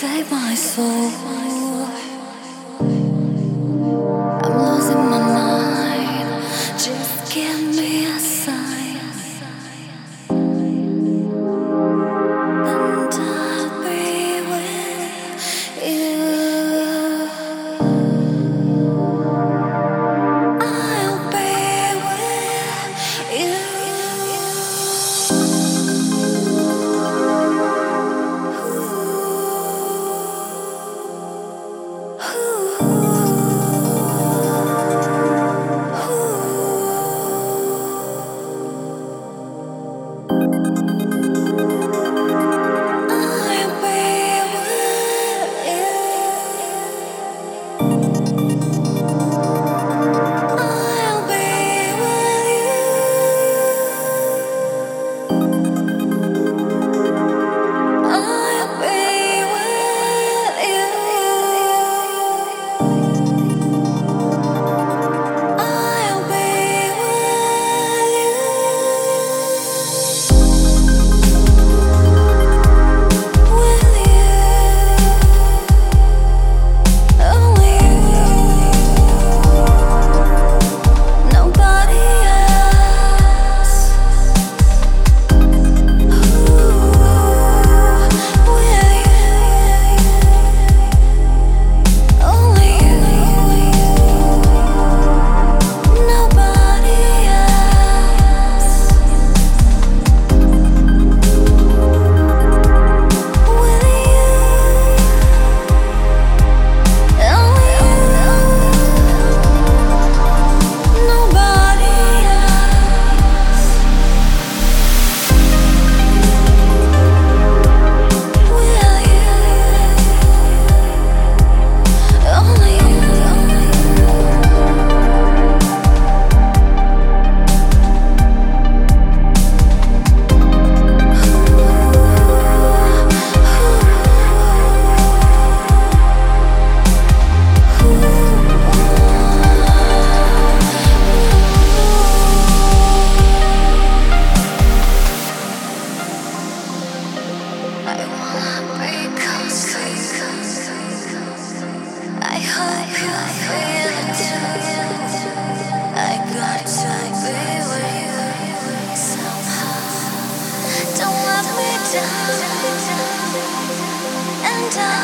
Save my soul. Somehow.